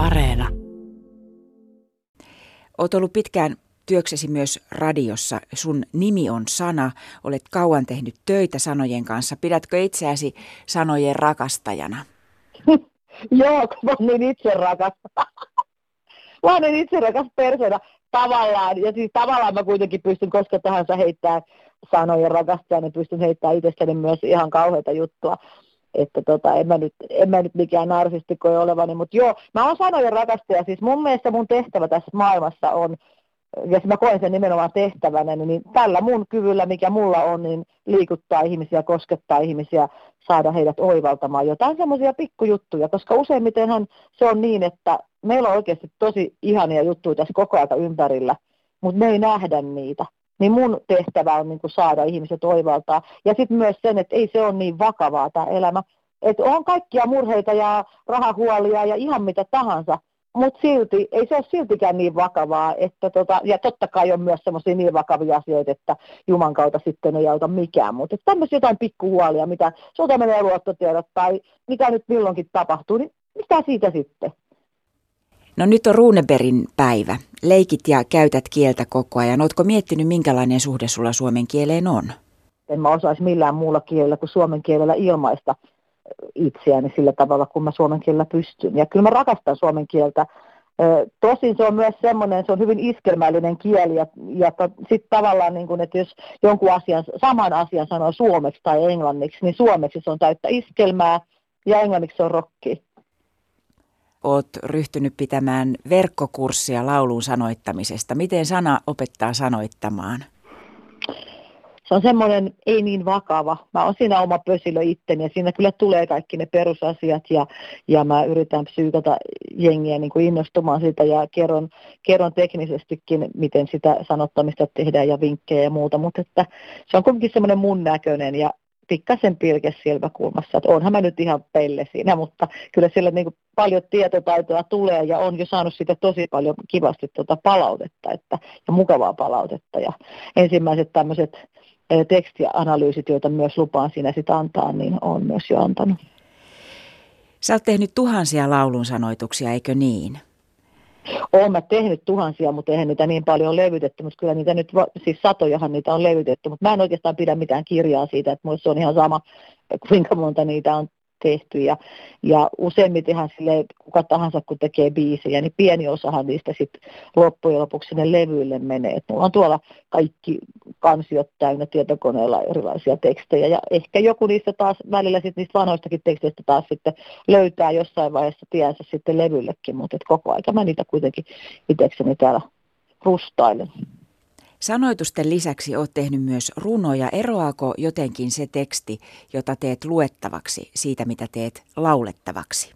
Areena. Olet ollut pitkään työksesi myös radiossa. Sun nimi on Sana. Olet kauan tehnyt töitä sanojen kanssa. Pidätkö itseäsi sanojen rakastajana? Joo, kun mä niin itse rakas. mä oon niin itse rakas persoona tavallaan. Ja siis tavallaan mä kuitenkin pystyn koska tahansa heittämään sanojen rakastajana, niin pystyn heittämään itsestäni myös ihan kauheita juttua että tota, en, mä nyt, en mä nyt mikään narsisti koe olevani, mutta joo, mä oon sanojen rakastaja, siis mun mielestä mun tehtävä tässä maailmassa on, ja mä koen sen nimenomaan tehtävänä, niin tällä mun kyvyllä, mikä mulla on, niin liikuttaa ihmisiä, koskettaa ihmisiä, saada heidät oivaltamaan jotain semmoisia pikkujuttuja, koska useimmitenhan se on niin, että meillä on oikeasti tosi ihania juttuja tässä koko ajan ympärillä, mutta me ei nähdä niitä niin mun tehtävä on niin kuin saada ihmiset oivaltaa. Ja sitten myös sen, että ei se ole niin vakavaa tämä elämä. Että on kaikkia murheita ja rahahuolia ja ihan mitä tahansa, mutta silti, ei se ole siltikään niin vakavaa, että tota, ja totta kai on myös semmoisia niin vakavia asioita, että Juman kautta sitten ei auta mikään, mutta tämmöisiä jotain pikkuhuolia, mitä sulta menee luottotiedot tai mitä nyt milloinkin tapahtuu, niin mitä siitä sitten? No nyt on Runeberin päivä. Leikit ja käytät kieltä koko ajan. Oletko miettinyt, minkälainen suhde sulla suomen kieleen on? En mä osaisi millään muulla kielellä kuin suomen kielellä ilmaista itseäni sillä tavalla, kun mä suomen kielellä pystyn. Ja kyllä mä rakastan suomen kieltä. Tosin se on myös semmoinen, se on hyvin iskelmällinen kieli ja, ja sitten tavallaan, niin kun, että jos jonkun asian, saman asian sanoo suomeksi tai englanniksi, niin suomeksi se on täyttä iskelmää ja englanniksi se on rokki oot ryhtynyt pitämään verkkokurssia laulun sanoittamisesta. Miten sana opettaa sanoittamaan? Se on semmoinen ei niin vakava. Mä oon siinä oma pösilö itteni ja siinä kyllä tulee kaikki ne perusasiat ja, ja mä yritän psyykata jengiä niin kuin innostumaan siitä ja kerron, kerron teknisestikin, miten sitä sanottamista tehdään ja vinkkejä ja muuta, mutta että se on kuitenkin semmoinen mun näköinen ja pikkasen pilke silmäkulmassa. Että onhan mä nyt ihan pelle siinä, mutta kyllä siellä niin paljon tietotaitoa tulee ja on jo saanut siitä tosi paljon kivasti tuota palautetta että, ja mukavaa palautetta. Ja ensimmäiset tämmöiset tekstianalyysit, joita myös lupaan siinä sitä antaa, niin on myös jo antanut. Sä oot tehnyt tuhansia laulun sanoituksia, eikö niin? Olen mä tehnyt tuhansia, mutta eihän niitä niin paljon levytetty, mutta kyllä niitä nyt, siis satojahan niitä on levytetty, mutta mä en oikeastaan pidä mitään kirjaa siitä, että muista se on ihan sama, kuinka monta niitä on tehty. Ja, ja useimmitenhan sille kuka tahansa, kun tekee biisejä, niin pieni osahan niistä sitten loppujen lopuksi sinne levyille menee. Et mulla on tuolla kaikki kansiot täynnä tietokoneella erilaisia tekstejä. Ja ehkä joku niistä taas välillä sit niistä vanhoistakin teksteistä taas sitten löytää jossain vaiheessa tiensä sitten levyllekin, mutta koko aika mä niitä kuitenkin itsekseni täällä rustailen. Sanoitusten lisäksi olet tehnyt myös runoja. Eroaako jotenkin se teksti, jota teet luettavaksi siitä, mitä teet laulettavaksi?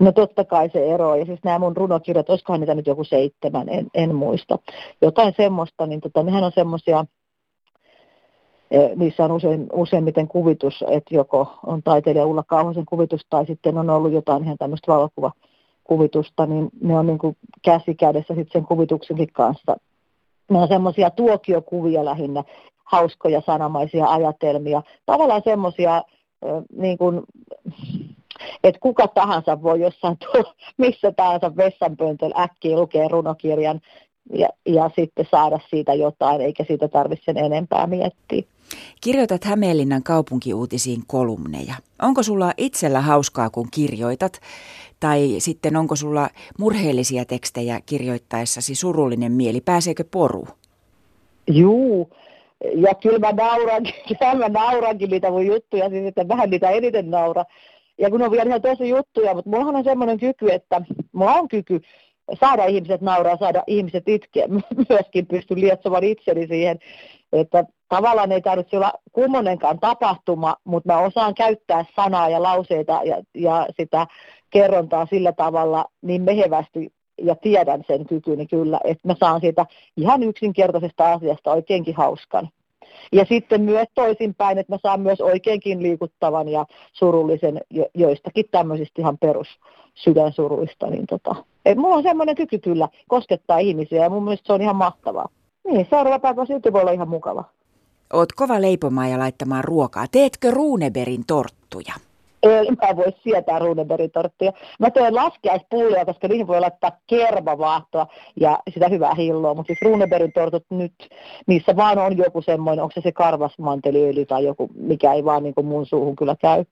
No totta kai se ero. Ja siis nämä mun runokirjat, olisikohan niitä nyt joku seitsemän, en, en muista. Jotain semmoista, niin tota, nehän on semmoisia, e, niissä on usein, useimmiten kuvitus, että joko on taiteilija Ulla Kauhasen kuvitus tai sitten on ollut jotain ihan tämmöistä valokuvakuvitusta, niin ne on niin kuin käsi kädessä sitten sen kuvituksenkin kanssa ne on semmoisia tuokiokuvia lähinnä, hauskoja sanamaisia ajatelmia. Tavallaan semmoisia, niin kuin, että kuka tahansa voi jossain tuolla, missä tahansa vessanpöntöllä äkkiä lukea runokirjan ja, ja sitten saada siitä jotain, eikä siitä tarvitse sen enempää miettiä. Kirjoitat Hämeenlinnan kaupunkiuutisiin kolumneja. Onko sulla itsellä hauskaa, kun kirjoitat? Tai sitten onko sulla murheellisia tekstejä kirjoittaessasi surullinen mieli? Pääseekö poru? Juu, ja kyllä mä naurankin, mä naurankin niitä mun juttuja, siis että vähän niitä eniten naura. Ja kun on vielä ihan tosi juttuja, mutta mullahan on semmoinen kyky, että mulla on kyky saada ihmiset nauraa, saada ihmiset itkeä. Myöskin pystyn lietsomaan itseni siihen, että tavallaan ei tarvitse olla kummonenkaan tapahtuma, mutta mä osaan käyttää sanaa ja lauseita ja, ja sitä kerrontaa sillä tavalla niin mehevästi ja tiedän sen kykyni kyllä, että mä saan siitä ihan yksinkertaisesta asiasta oikeinkin hauskan. Ja sitten myös toisinpäin, että mä saan myös oikeinkin liikuttavan ja surullisen jo, joistakin tämmöisistä ihan perus sydänsuruista. Niin tota, et mulla on semmoinen kyky kyllä koskettaa ihmisiä ja mun mielestä se on ihan mahtavaa. Niin, seuraava päivä silti voi olla ihan mukava. Oot kova leipomaan ja laittamaan ruokaa. Teetkö Ruuneberin torttuja? Ei, mä voi sietää Runebergin torttia. Mä teen laskiaispullia, koska niihin voi laittaa kermavaahtoa ja sitä hyvää hilloa. Mutta siis Runebergin tortut nyt, niissä vaan on joku semmoinen, onko se se karvasmanteliöljy tai joku, mikä ei vaan niin mun suuhun kyllä käy.